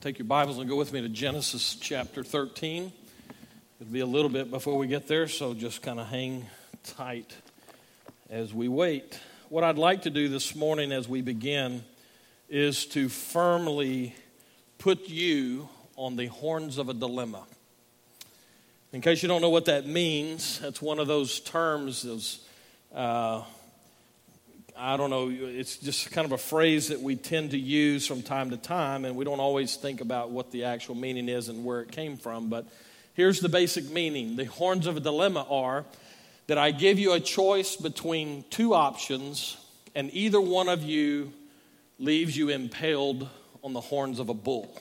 Take your Bibles and go with me to Genesis chapter 13. It'll be a little bit before we get there, so just kind of hang tight as we wait. What I'd like to do this morning as we begin is to firmly put you on the horns of a dilemma. In case you don't know what that means, that's one of those terms, those, uh, I don't know, it's just kind of a phrase that we tend to use from time to time, and we don't always think about what the actual meaning is and where it came from. But here's the basic meaning the horns of a dilemma are that I give you a choice between two options, and either one of you leaves you impaled on the horns of a bull.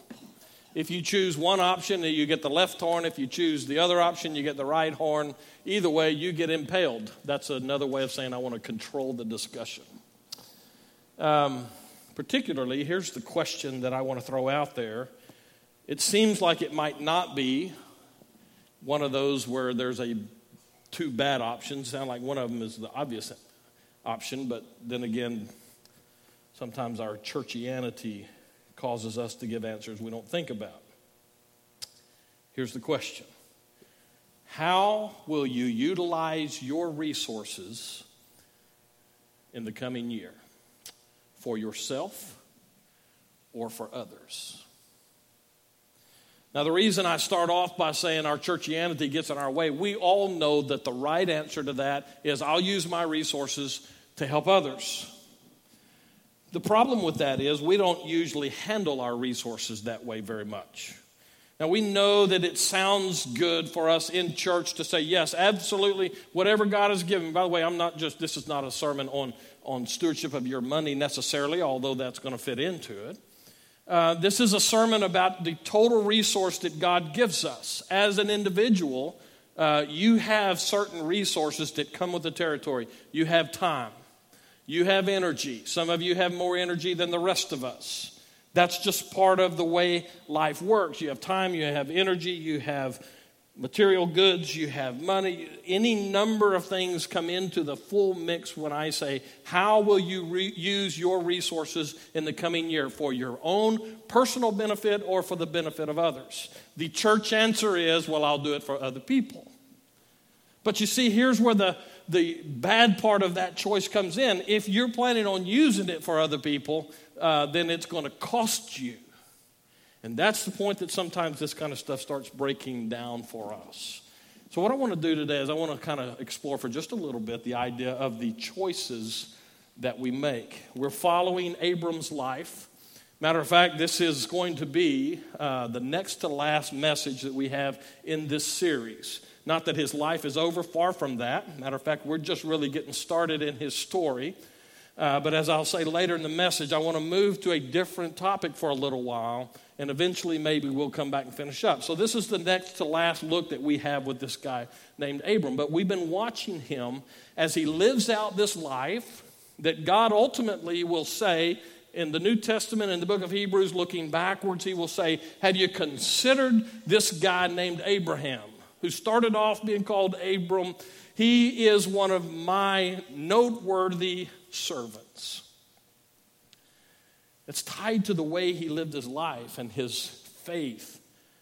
If you choose one option, you get the left horn. If you choose the other option, you get the right horn. Either way, you get impaled. That's another way of saying I want to control the discussion. Um, particularly, here's the question that I want to throw out there. It seems like it might not be one of those where there's a two bad options. Sound like one of them is the obvious option, but then again, sometimes our churchianity causes us to give answers we don't think about. Here's the question How will you utilize your resources in the coming year? For yourself or for others? Now, the reason I start off by saying our churchianity gets in our way, we all know that the right answer to that is I'll use my resources to help others. The problem with that is we don't usually handle our resources that way very much. Now, we know that it sounds good for us in church to say, yes, absolutely, whatever God has given. By the way, I'm not just, this is not a sermon on, on stewardship of your money necessarily, although that's going to fit into it. Uh, this is a sermon about the total resource that God gives us. As an individual, uh, you have certain resources that come with the territory. You have time, you have energy. Some of you have more energy than the rest of us. That's just part of the way life works. You have time, you have energy, you have material goods, you have money. Any number of things come into the full mix when I say, How will you re- use your resources in the coming year for your own personal benefit or for the benefit of others? The church answer is, Well, I'll do it for other people. But you see, here's where the the bad part of that choice comes in. If you're planning on using it for other people, uh, then it's going to cost you. And that's the point that sometimes this kind of stuff starts breaking down for us. So, what I want to do today is I want to kind of explore for just a little bit the idea of the choices that we make. We're following Abram's life. Matter of fact, this is going to be uh, the next to last message that we have in this series. Not that his life is over, far from that. Matter of fact, we're just really getting started in his story. Uh, but as I'll say later in the message, I want to move to a different topic for a little while, and eventually maybe we'll come back and finish up. So, this is the next to last look that we have with this guy named Abram. But we've been watching him as he lives out this life that God ultimately will say in the New Testament, in the book of Hebrews, looking backwards, he will say, Have you considered this guy named Abraham? Who started off being called Abram, he is one of my noteworthy servants. It's tied to the way he lived his life and his faith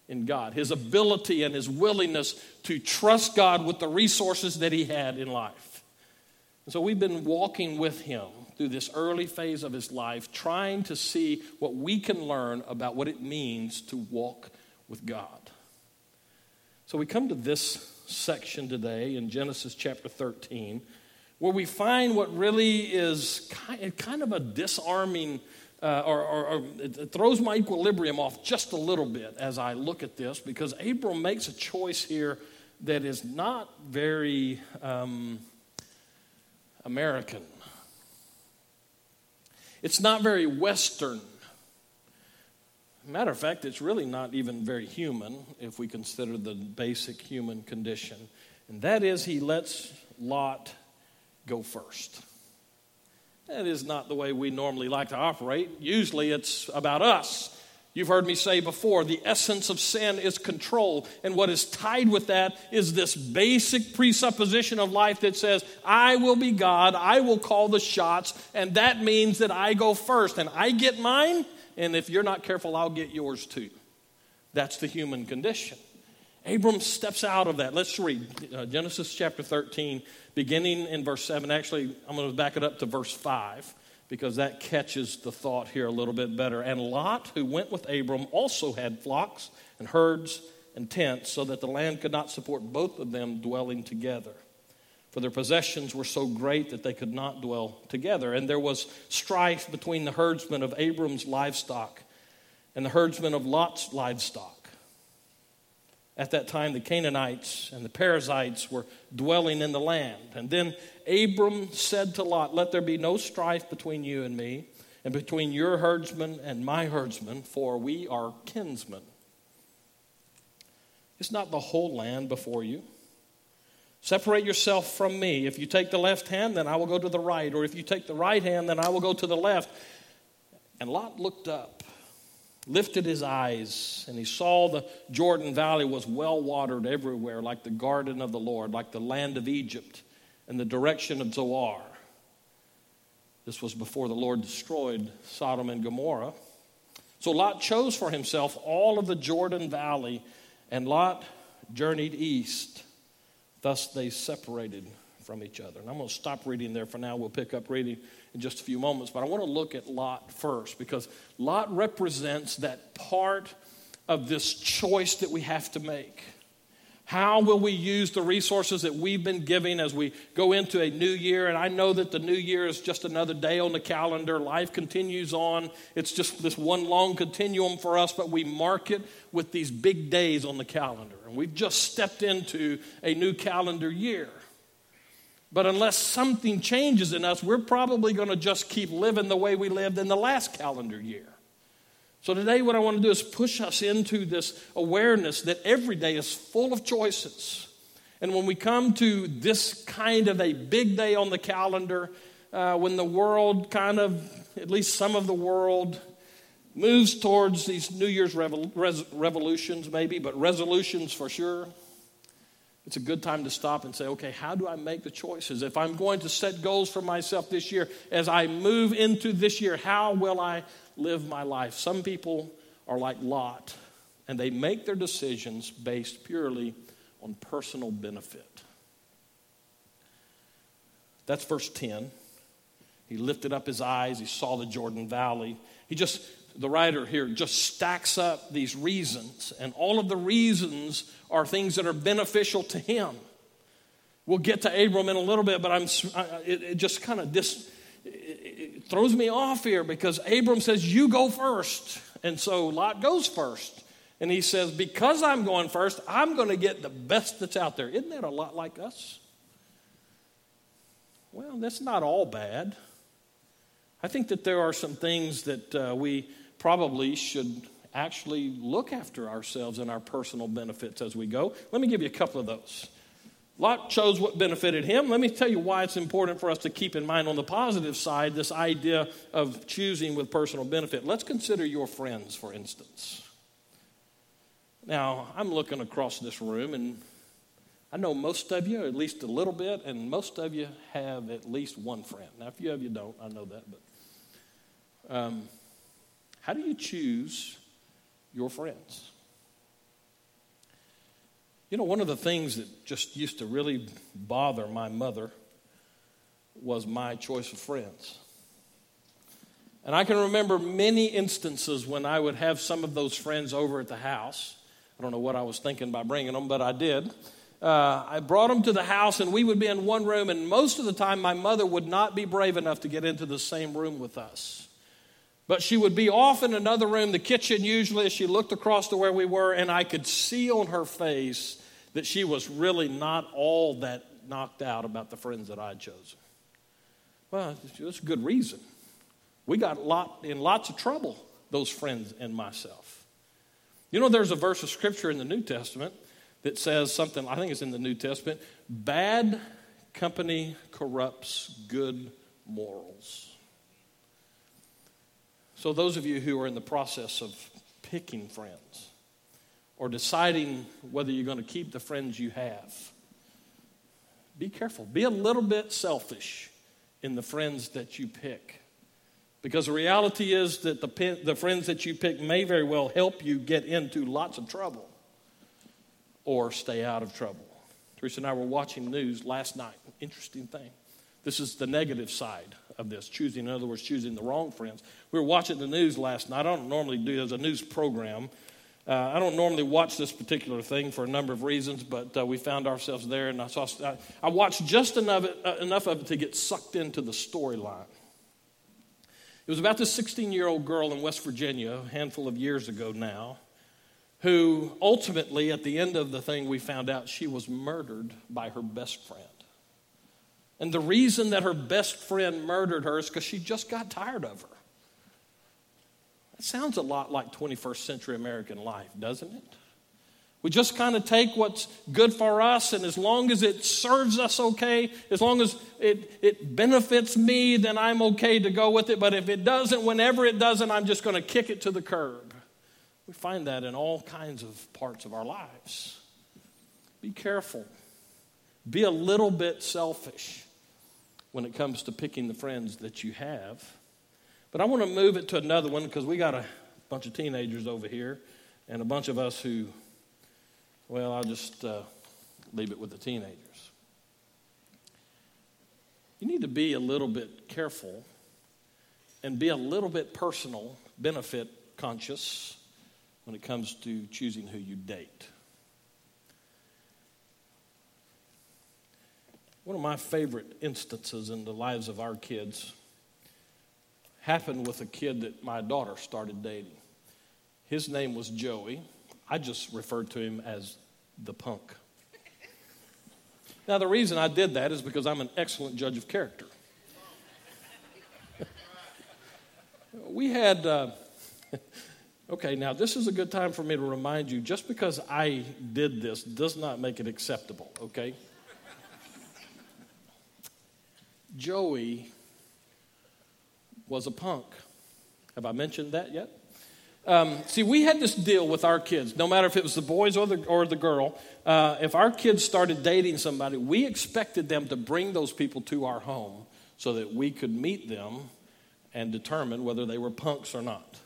in God, his ability and his willingness to trust God with the resources that he had in life. And so we've been walking with him through this early phase of his life, trying to see what we can learn about what it means to walk with God. So we come to this section today in Genesis chapter 13, where we find what really is kind of a disarming, uh, or, or, or, it throws my equilibrium off just a little bit as I look at this, because Abram makes a choice here that is not very um, American. It's not very Western Matter of fact, it's really not even very human if we consider the basic human condition. And that is, he lets Lot go first. That is not the way we normally like to operate. Usually it's about us. You've heard me say before the essence of sin is control. And what is tied with that is this basic presupposition of life that says, I will be God, I will call the shots, and that means that I go first and I get mine and if you're not careful, I'll get yours too. That's the human condition. Abram steps out of that. Let's read uh, Genesis chapter 13, beginning in verse 7. Actually, I'm going to back it up to verse 5 because that catches the thought here a little bit better. And Lot, who went with Abram, also had flocks and herds and tents, so that the land could not support both of them dwelling together. For their possessions were so great that they could not dwell together. And there was strife between the herdsmen of Abram's livestock and the herdsmen of Lot's livestock. At that time, the Canaanites and the Perizzites were dwelling in the land. And then Abram said to Lot, Let there be no strife between you and me, and between your herdsmen and my herdsmen, for we are kinsmen. Is not the whole land before you? Separate yourself from me. If you take the left hand, then I will go to the right. Or if you take the right hand, then I will go to the left. And Lot looked up lifted his eyes and he saw the Jordan Valley was well watered everywhere, like the garden of the Lord, like the land of Egypt, in the direction of Zoar. This was before the Lord destroyed Sodom and Gomorrah. So Lot chose for himself all of the Jordan Valley, and Lot journeyed east. Thus they separated from each other. And I'm going to stop reading there for now. We'll pick up reading in just a few moments. But I want to look at Lot first because Lot represents that part of this choice that we have to make. How will we use the resources that we've been giving as we go into a new year? And I know that the new year is just another day on the calendar. Life continues on. It's just this one long continuum for us, but we mark it with these big days on the calendar. And we've just stepped into a new calendar year. But unless something changes in us, we're probably going to just keep living the way we lived in the last calendar year. So, today, what I want to do is push us into this awareness that every day is full of choices. And when we come to this kind of a big day on the calendar, uh, when the world kind of, at least some of the world, moves towards these New Year's revolutions, maybe, but resolutions for sure it's a good time to stop and say, okay, how do I make the choices? If I'm going to set goals for myself this year, as I move into this year, how will I live my life? Some people are like Lot, and they make their decisions based purely on personal benefit. That's verse 10. He lifted up his eyes, he saw the Jordan Valley. He just the writer here just stacks up these reasons, and all of the reasons are things that are beneficial to him. We'll get to Abram in a little bit, but I'm, it, it just kind of dis, throws me off here because Abram says, You go first. And so Lot goes first. And he says, Because I'm going first, I'm going to get the best that's out there. Isn't that a lot like us? Well, that's not all bad. I think that there are some things that uh, we probably should actually look after ourselves and our personal benefits as we go. Let me give you a couple of those. Lot chose what benefited him. Let me tell you why it's important for us to keep in mind on the positive side this idea of choosing with personal benefit. Let's consider your friends, for instance. Now, I'm looking across this room, and I know most of you, at least a little bit, and most of you have at least one friend. Now, a few of you don't, I know that, but um, how do you choose your friends? You know, one of the things that just used to really bother my mother was my choice of friends. And I can remember many instances when I would have some of those friends over at the house. I don't know what I was thinking by bringing them, but I did. Uh, I brought them to the house, and we would be in one room, and most of the time, my mother would not be brave enough to get into the same room with us. But she would be off in another room, the kitchen usually, as she looked across to where we were, and I could see on her face that she was really not all that knocked out about the friends that I'd chosen. Well, it's a good reason. We got lot, in lots of trouble, those friends and myself. You know, there's a verse of scripture in the New Testament that says something, I think it's in the New Testament bad company corrupts good morals. So, those of you who are in the process of picking friends or deciding whether you're going to keep the friends you have, be careful. Be a little bit selfish in the friends that you pick Because the reality is that the, the friends that you pick may very well help you get into lots of trouble or stay out of trouble. Teresa and I were watching news last night. Interesting thing. This is the negative side of this, choosing, in other words, choosing the wrong friends. We were watching the news last night. I don't normally do as a news program. Uh, I don't normally watch this particular thing for a number of reasons, but uh, we found ourselves there, and I saw. I, I watched just enough, uh, enough of it to get sucked into the storyline. It was about this 16 year old girl in West Virginia, a handful of years ago now, who ultimately, at the end of the thing, we found out she was murdered by her best friend. And the reason that her best friend murdered her is because she just got tired of her. That sounds a lot like 21st century American life, doesn't it? We just kind of take what's good for us, and as long as it serves us okay, as long as it, it benefits me, then I'm okay to go with it. But if it doesn't, whenever it doesn't, I'm just going to kick it to the curb. We find that in all kinds of parts of our lives. Be careful. Be a little bit selfish when it comes to picking the friends that you have. But I want to move it to another one because we got a bunch of teenagers over here and a bunch of us who well, I'll just uh, leave it with the teenagers. You need to be a little bit careful and be a little bit personal, benefit conscious when it comes to choosing who you date. One of my favorite instances in the lives of our kids happened with a kid that my daughter started dating. His name was Joey. I just referred to him as the punk. Now, the reason I did that is because I'm an excellent judge of character. we had, uh, okay, now this is a good time for me to remind you just because I did this does not make it acceptable, okay? Joey was a punk. Have I mentioned that yet? Um, see, we had this deal with our kids, no matter if it was the boys or the, or the girl. Uh, if our kids started dating somebody, we expected them to bring those people to our home so that we could meet them and determine whether they were punks or not.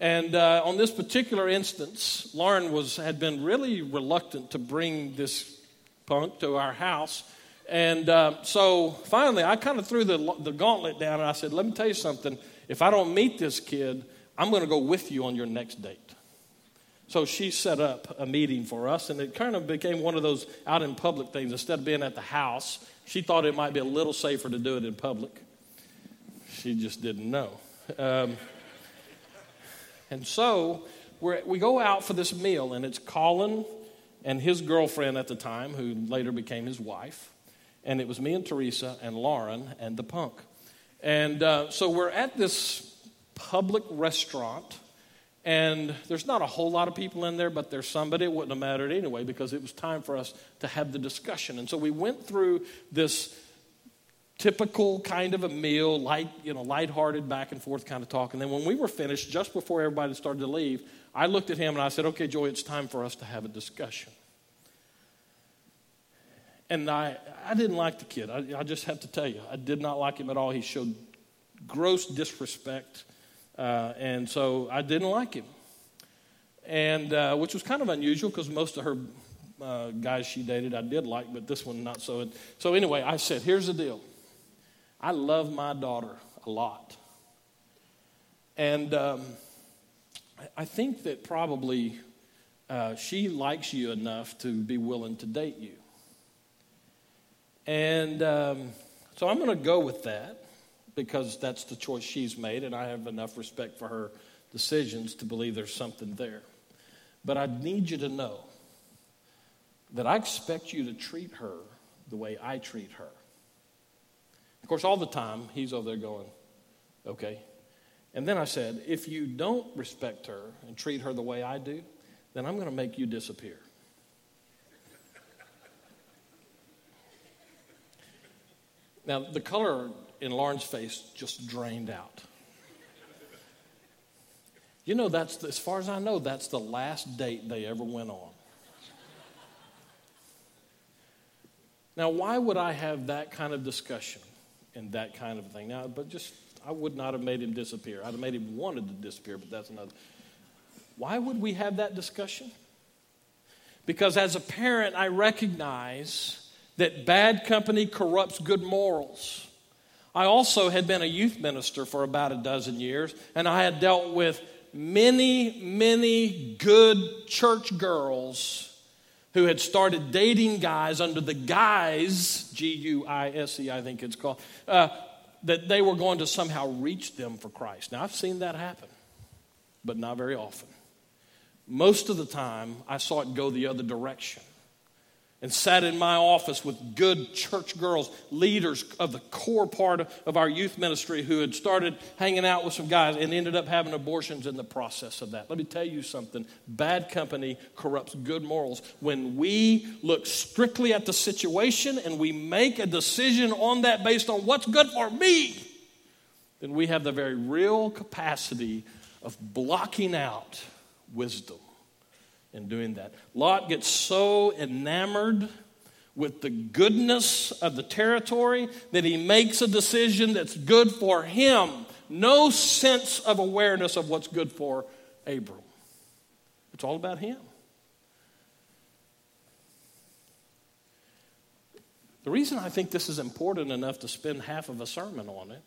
And uh, on this particular instance, Lauren was, had been really reluctant to bring this punk to our house. And uh, so finally, I kind of threw the, the gauntlet down and I said, Let me tell you something. If I don't meet this kid, I'm going to go with you on your next date. So she set up a meeting for us, and it kind of became one of those out in public things. Instead of being at the house, she thought it might be a little safer to do it in public. She just didn't know. Um, and so we go out for this meal, and it's Colin and his girlfriend at the time, who later became his wife. And it was me and Teresa and Lauren and the punk. And uh, so we're at this public restaurant. And there's not a whole lot of people in there, but there's some, but it wouldn't have mattered anyway because it was time for us to have the discussion. And so we went through this typical kind of a meal, light, you know, lighthearted back and forth kind of talk. And then when we were finished, just before everybody started to leave, I looked at him and I said, Okay, Joey, it's time for us to have a discussion. And I, I didn't like the kid. I, I just have to tell you, I did not like him at all. He showed gross disrespect uh, and so I didn't like him, and uh, which was kind of unusual because most of her uh, guys she dated I did like, but this one not so. So anyway, I said, "Here's the deal. I love my daughter a lot, and um, I think that probably uh, she likes you enough to be willing to date you." And um, so I'm going to go with that because that's the choice she's made, and I have enough respect for her decisions to believe there's something there. But I need you to know that I expect you to treat her the way I treat her. Of course, all the time, he's over there going, okay. And then I said, if you don't respect her and treat her the way I do, then I'm going to make you disappear. Now, the color in Lauren's face just drained out. You know, that's as far as I know, that's the last date they ever went on. Now, why would I have that kind of discussion and that kind of thing? Now, but just I would not have made him disappear. I'd have made him wanted to disappear, but that's another. Why would we have that discussion? Because as a parent, I recognize that bad company corrupts good morals. I also had been a youth minister for about a dozen years, and I had dealt with many, many good church girls who had started dating guys under the guise, G U I S E, I think it's called, uh, that they were going to somehow reach them for Christ. Now, I've seen that happen, but not very often. Most of the time, I saw it go the other direction and sat in my office with good church girls, leaders of the core part of our youth ministry who had started hanging out with some guys and ended up having abortions in the process of that. Let me tell you something bad company corrupts good morals. When we look strictly at the situation and we make a decision on that based on what's good for me, then we have the very real capacity of blocking out wisdom in doing that. Lot gets so enamored with the goodness of the territory that he makes a decision that's good for him. No sense of awareness of what's good for Abram. It's all about him. The reason I think this is important enough to spend half of a sermon on it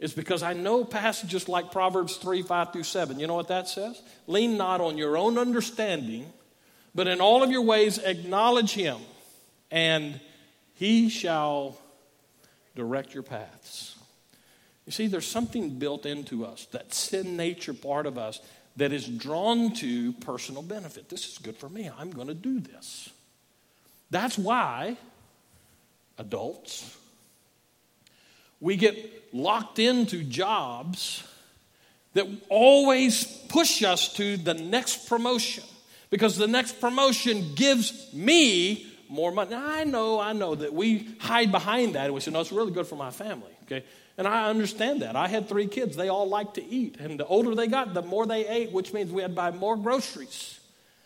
is because I know passages like Proverbs 3 5 through 7. You know what that says? Lean not on your own understanding, but in all of your ways acknowledge him, and he shall direct your paths. You see, there's something built into us, that sin nature part of us, that is drawn to personal benefit. This is good for me. I'm going to do this. That's why adults, we get locked into jobs that always push us to the next promotion because the next promotion gives me more money. Now, I know, I know that we hide behind that and we say, no, it's really good for my family, okay? And I understand that. I had three kids. They all liked to eat. And the older they got, the more they ate, which means we had to buy more groceries.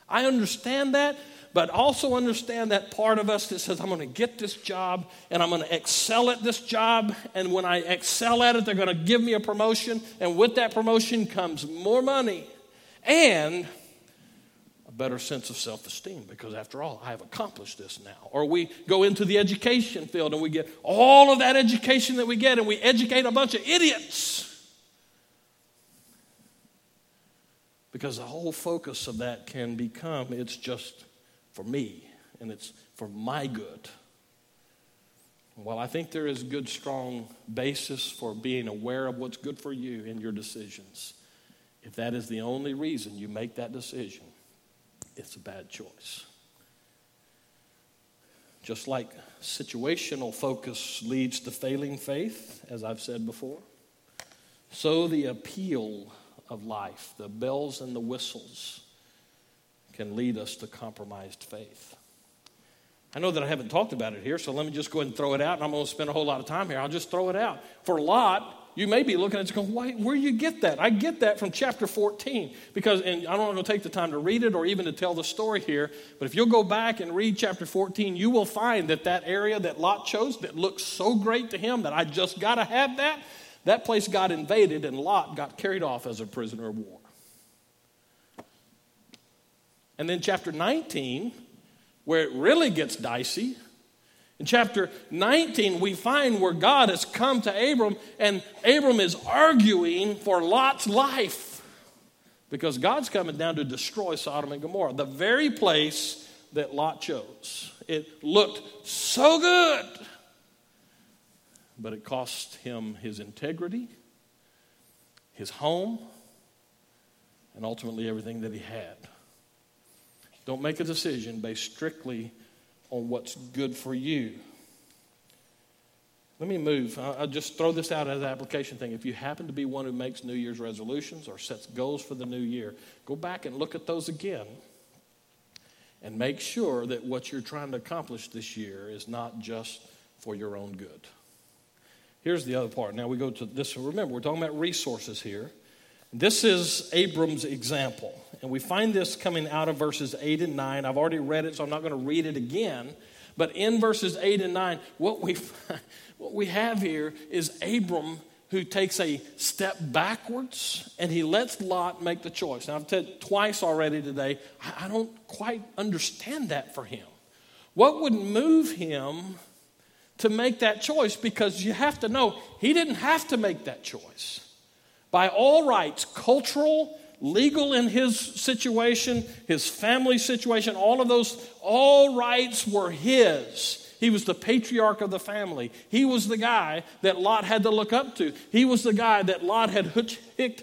I understand that but also understand that part of us that says, I'm going to get this job and I'm going to excel at this job. And when I excel at it, they're going to give me a promotion. And with that promotion comes more money and a better sense of self esteem because, after all, I have accomplished this now. Or we go into the education field and we get all of that education that we get and we educate a bunch of idiots. Because the whole focus of that can become it's just for me and it's for my good. Well, I think there is a good, strong basis for being aware of what's good for you in your decisions. If that is the only reason you make that decision, it's a bad choice. Just like situational focus leads to failing faith, as I've said before, so the appeal of life, the bells and the whistles, can lead us to compromised faith. I know that I haven't talked about it here, so let me just go ahead and throw it out. And I'm going to spend a whole lot of time here. I'll just throw it out. For Lot, you may be looking at it going, Why, where you get that? I get that from chapter 14 because, and I don't want to take the time to read it or even to tell the story here, but if you'll go back and read chapter 14, you will find that that area that Lot chose that looks so great to him that I just got to have that, that place got invaded and Lot got carried off as a prisoner of war. And then chapter 19, where it really gets dicey. In chapter 19, we find where God has come to Abram, and Abram is arguing for Lot's life because God's coming down to destroy Sodom and Gomorrah, the very place that Lot chose. It looked so good, but it cost him his integrity, his home, and ultimately everything that he had. Don't make a decision based strictly on what's good for you. Let me move. I'll just throw this out as an application thing. If you happen to be one who makes New Year's resolutions or sets goals for the new year, go back and look at those again and make sure that what you're trying to accomplish this year is not just for your own good. Here's the other part. Now we go to this. Remember, we're talking about resources here. This is Abram's example. And we find this coming out of verses 8 and 9. I've already read it, so I'm not going to read it again. But in verses 8 and 9, what we, what we have here is Abram who takes a step backwards and he lets Lot make the choice. Now, I've said twice already today, I don't quite understand that for him. What would move him to make that choice? Because you have to know, he didn't have to make that choice. By all rights, cultural, legal in his situation, his family situation, all of those, all rights were his. He was the patriarch of the family. He was the guy that Lot had to look up to. He was the guy that Lot had hooked,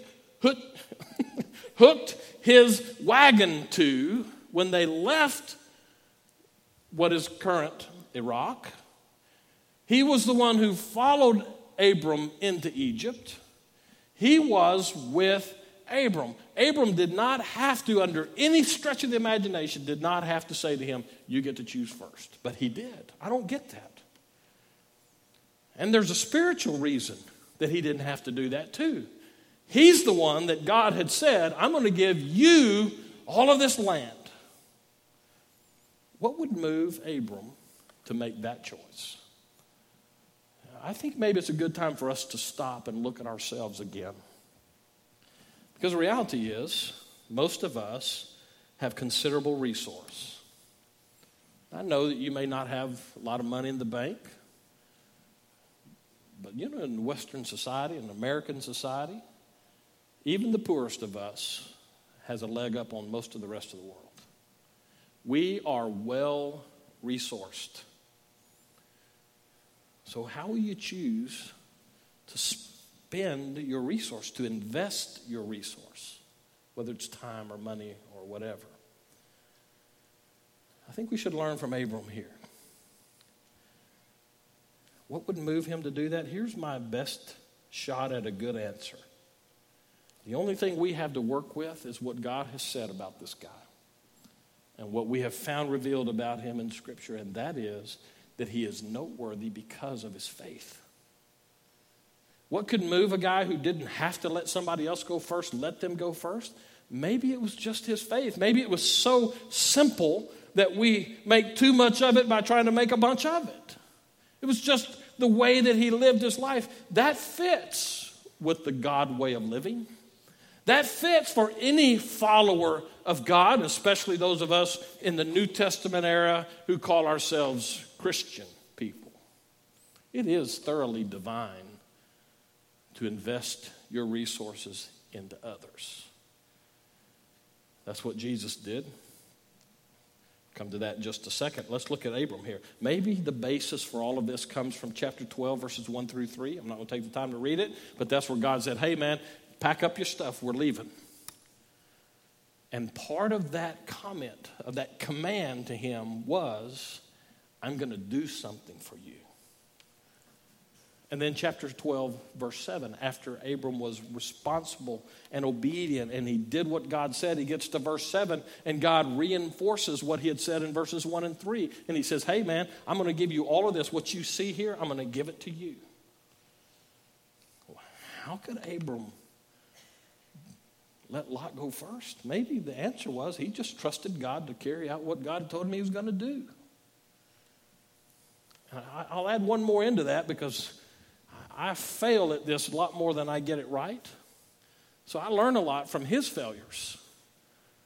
hooked, his wagon to when they left what is current Iraq. He was the one who followed Abram into Egypt. He was with Abram. Abram did not have to, under any stretch of the imagination, did not have to say to him, You get to choose first. But he did. I don't get that. And there's a spiritual reason that he didn't have to do that too. He's the one that God had said, I'm going to give you all of this land. What would move Abram to make that choice? I think maybe it's a good time for us to stop and look at ourselves again. Because the reality is, most of us have considerable resource. I know that you may not have a lot of money in the bank, but you know, in Western society, in American society, even the poorest of us has a leg up on most of the rest of the world. We are well resourced. So, how will you choose to spend your resource, to invest your resource, whether it's time or money or whatever. I think we should learn from Abram here. What would move him to do that? Here's my best shot at a good answer. The only thing we have to work with is what God has said about this guy and what we have found revealed about him in Scripture, and that is that he is noteworthy because of his faith. What could move a guy who didn't have to let somebody else go first, let them go first? Maybe it was just his faith. Maybe it was so simple that we make too much of it by trying to make a bunch of it. It was just the way that he lived his life. That fits with the God way of living. That fits for any follower of God, especially those of us in the New Testament era who call ourselves Christian people. It is thoroughly divine to invest your resources into others. That's what Jesus did. Come to that in just a second. Let's look at Abram here. Maybe the basis for all of this comes from chapter 12, verses 1 through 3. I'm not going to take the time to read it, but that's where God said, Hey, man, pack up your stuff. We're leaving. And part of that comment, of that command to him was, I'm going to do something for you. And then, chapter 12, verse 7, after Abram was responsible and obedient and he did what God said, he gets to verse 7, and God reinforces what he had said in verses 1 and 3. And he says, Hey, man, I'm going to give you all of this. What you see here, I'm going to give it to you. How could Abram let Lot go first? Maybe the answer was he just trusted God to carry out what God told him he was going to do. I'll add one more into that because I fail at this a lot more than I get it right. So I learn a lot from his failures.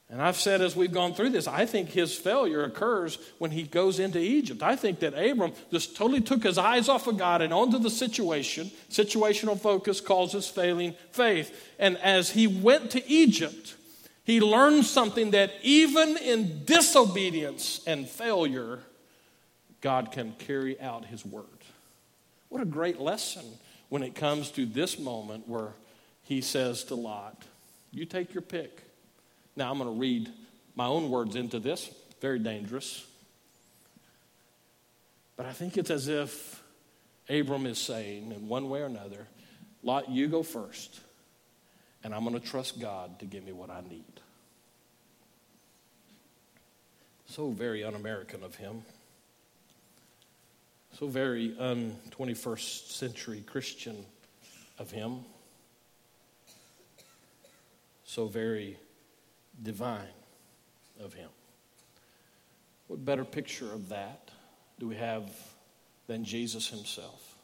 And I've said as we've gone through this, I think his failure occurs when he goes into Egypt. I think that Abram just totally took his eyes off of God and onto the situation. Situational focus causes failing faith. And as he went to Egypt, he learned something that even in disobedience and failure, God can carry out his word. What a great lesson when it comes to this moment where he says to Lot, You take your pick. Now I'm going to read my own words into this, very dangerous. But I think it's as if Abram is saying, in one way or another, Lot, you go first, and I'm going to trust God to give me what I need. So very un American of him so very un 21st century Christian of him, so very divine of him. What better picture of that do we have than Jesus himself?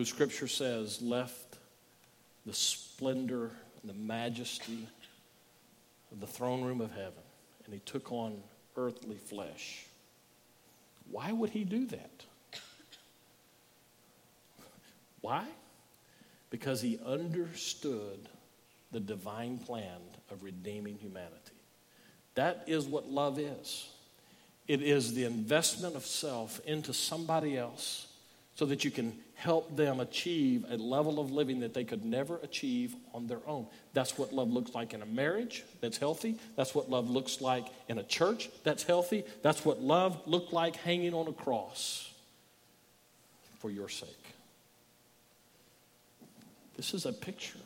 who scripture says left the splendor and the majesty of the throne room of heaven and he took on earthly flesh. Why would he do that? Why? Because he understood the divine plan of redeeming humanity. That is what love is. It is the investment of self into somebody else so that you can help them achieve a level of living that they could never achieve on their own. That's what love looks like in a marriage that's healthy. That's what love looks like in a church that's healthy. That's what love looked like hanging on a cross for your sake. This is a picture.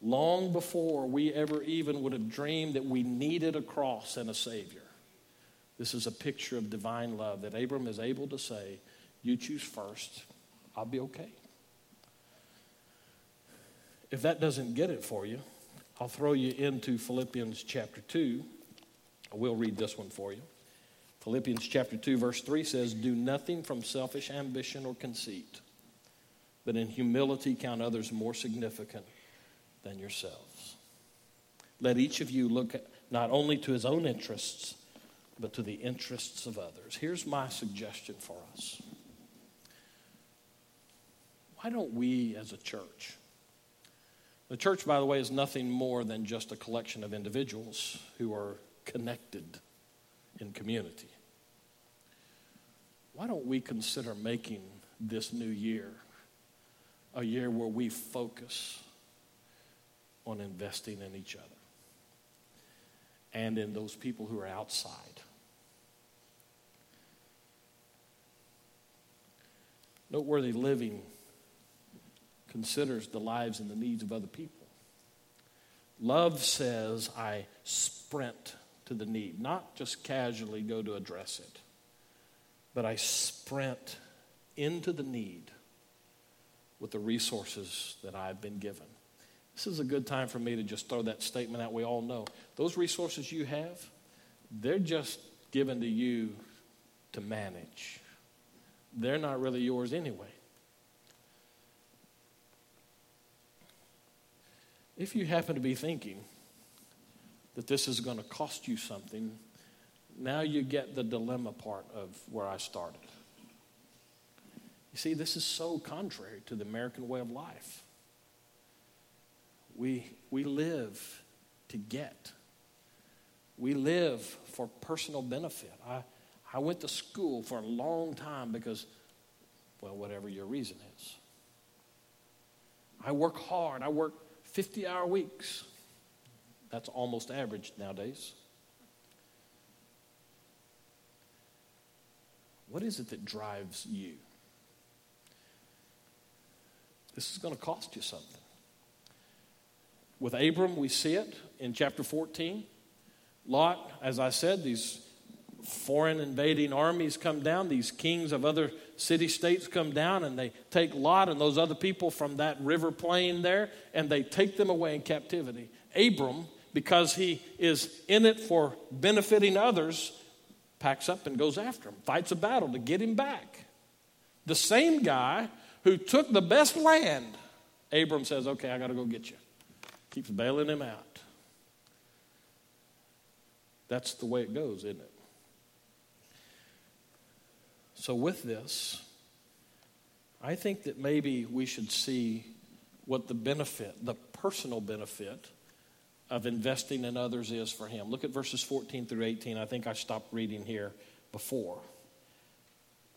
Long before we ever even would have dreamed that we needed a cross and a Savior, this is a picture of divine love that Abram is able to say, You choose first, I'll be okay. If that doesn't get it for you, I'll throw you into Philippians chapter 2. I will read this one for you. Philippians chapter 2, verse 3 says, Do nothing from selfish ambition or conceit, but in humility count others more significant than yourselves. Let each of you look not only to his own interests, but to the interests of others. Here's my suggestion for us why don't we as a church? The church, by the way, is nothing more than just a collection of individuals who are connected in community. Why don't we consider making this new year a year where we focus on investing in each other and in those people who are outside? Noteworthy living considers the lives and the needs of other people. Love says, I sprint to the need, not just casually go to address it, but I sprint into the need with the resources that I've been given. This is a good time for me to just throw that statement out. We all know those resources you have, they're just given to you to manage. They're not really yours anyway. If you happen to be thinking that this is going to cost you something, now you get the dilemma part of where I started. You see, this is so contrary to the American way of life. We, we live to get, we live for personal benefit. I, I went to school for a long time because, well, whatever your reason is. I work hard. I work 50 hour weeks. That's almost average nowadays. What is it that drives you? This is going to cost you something. With Abram, we see it in chapter 14. Lot, as I said, these foreign invading armies come down, these kings of other city states come down, and they take Lot and those other people from that river plain there, and they take them away in captivity. Abram, because he is in it for benefiting others, packs up and goes after him, fights a battle to get him back. The same guy who took the best land, Abram says, Okay, I got to go get you. Keeps bailing him out. That's the way it goes, isn't it? So, with this, I think that maybe we should see what the benefit, the personal benefit of investing in others is for him. Look at verses 14 through 18. I think I stopped reading here before.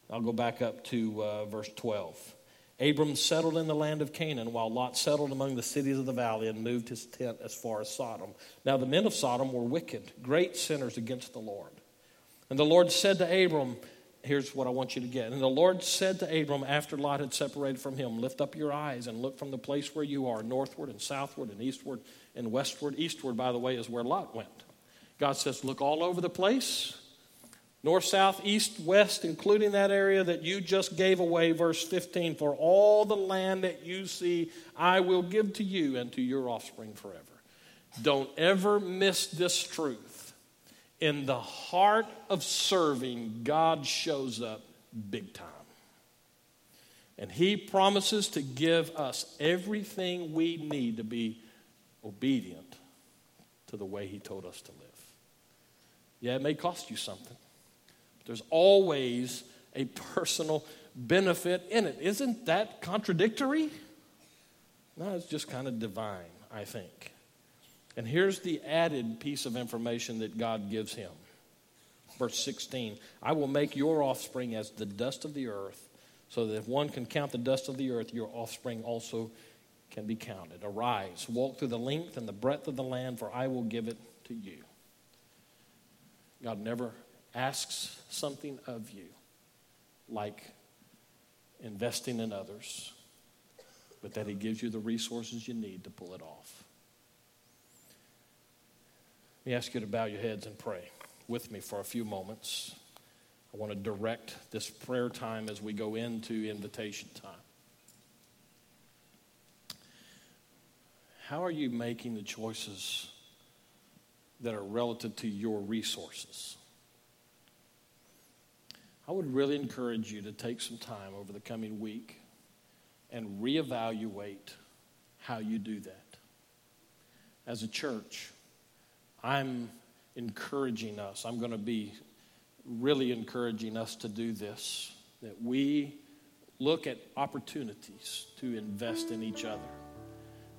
I'll go back up to uh, verse 12. Abram settled in the land of Canaan, while Lot settled among the cities of the valley and moved his tent as far as Sodom. Now the men of Sodom were wicked, great sinners against the Lord. And the Lord said to Abram, here's what I want you to get. And the Lord said to Abram after Lot had separated from him, Lift up your eyes and look from the place where you are, northward and southward and eastward and westward. Eastward, by the way, is where Lot went. God says, Look all over the place north, south, east, west, including that area that you just gave away. Verse 15 For all the land that you see, I will give to you and to your offspring forever. Don't ever miss this truth in the heart of serving, God shows up big time. And He promises to give us everything we need to be obedient to the way He told us to live. Yeah, it may cost you something, but there's always a personal benefit in it. Isn't that contradictory? No, it's just kind of divine, I think. And here's the added piece of information that God gives him. Verse 16 I will make your offspring as the dust of the earth, so that if one can count the dust of the earth, your offspring also can be counted. Arise, walk through the length and the breadth of the land, for I will give it to you. God never asks something of you like investing in others, but that He gives you the resources you need to pull it off. Let me ask you to bow your heads and pray with me for a few moments. I want to direct this prayer time as we go into invitation time. How are you making the choices that are relative to your resources? I would really encourage you to take some time over the coming week and reevaluate how you do that. As a church, I'm encouraging us, I'm going to be really encouraging us to do this, that we look at opportunities to invest in each other,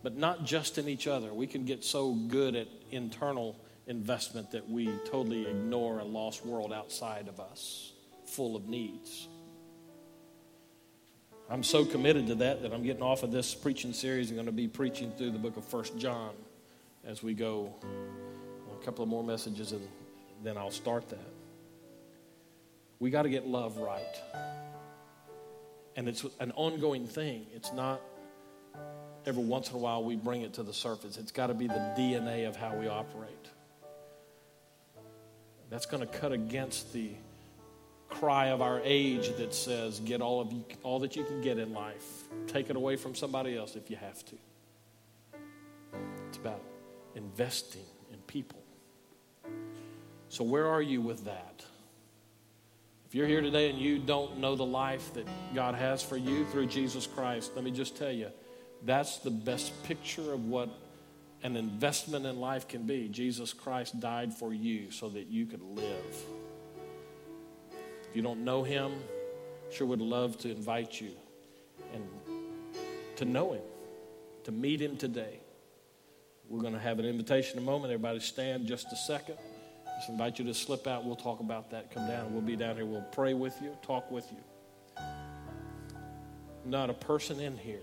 but not just in each other. We can get so good at internal investment that we totally ignore a lost world outside of us full of needs. I'm so committed to that that I'm getting off of this preaching series. I'm going to be preaching through the book of First John as we go. A couple of more messages, and then I'll start that. We got to get love right. And it's an ongoing thing. It's not every once in a while we bring it to the surface. It's got to be the DNA of how we operate. That's going to cut against the cry of our age that says, get all of you, all that you can get in life. Take it away from somebody else if you have to. It's about investing. So, where are you with that? If you're here today and you don't know the life that God has for you through Jesus Christ, let me just tell you, that's the best picture of what an investment in life can be. Jesus Christ died for you so that you could live. If you don't know him, sure would love to invite you and to know him, to meet him today. We're going to have an invitation in a moment. Everybody stand just a second. Just invite you to slip out. We'll talk about that. Come down. We'll be down here. We'll pray with you, talk with you. Not a person in here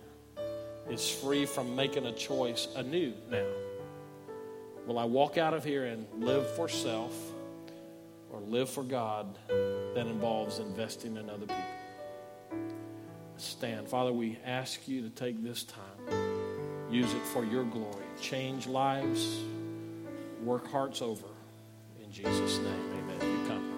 is free from making a choice anew now. Will I walk out of here and live for self? or live for God that involves investing in other people. Stand. Father, we ask you to take this time, use it for your glory, change lives, work hearts over. Jesus' name, amen. You come.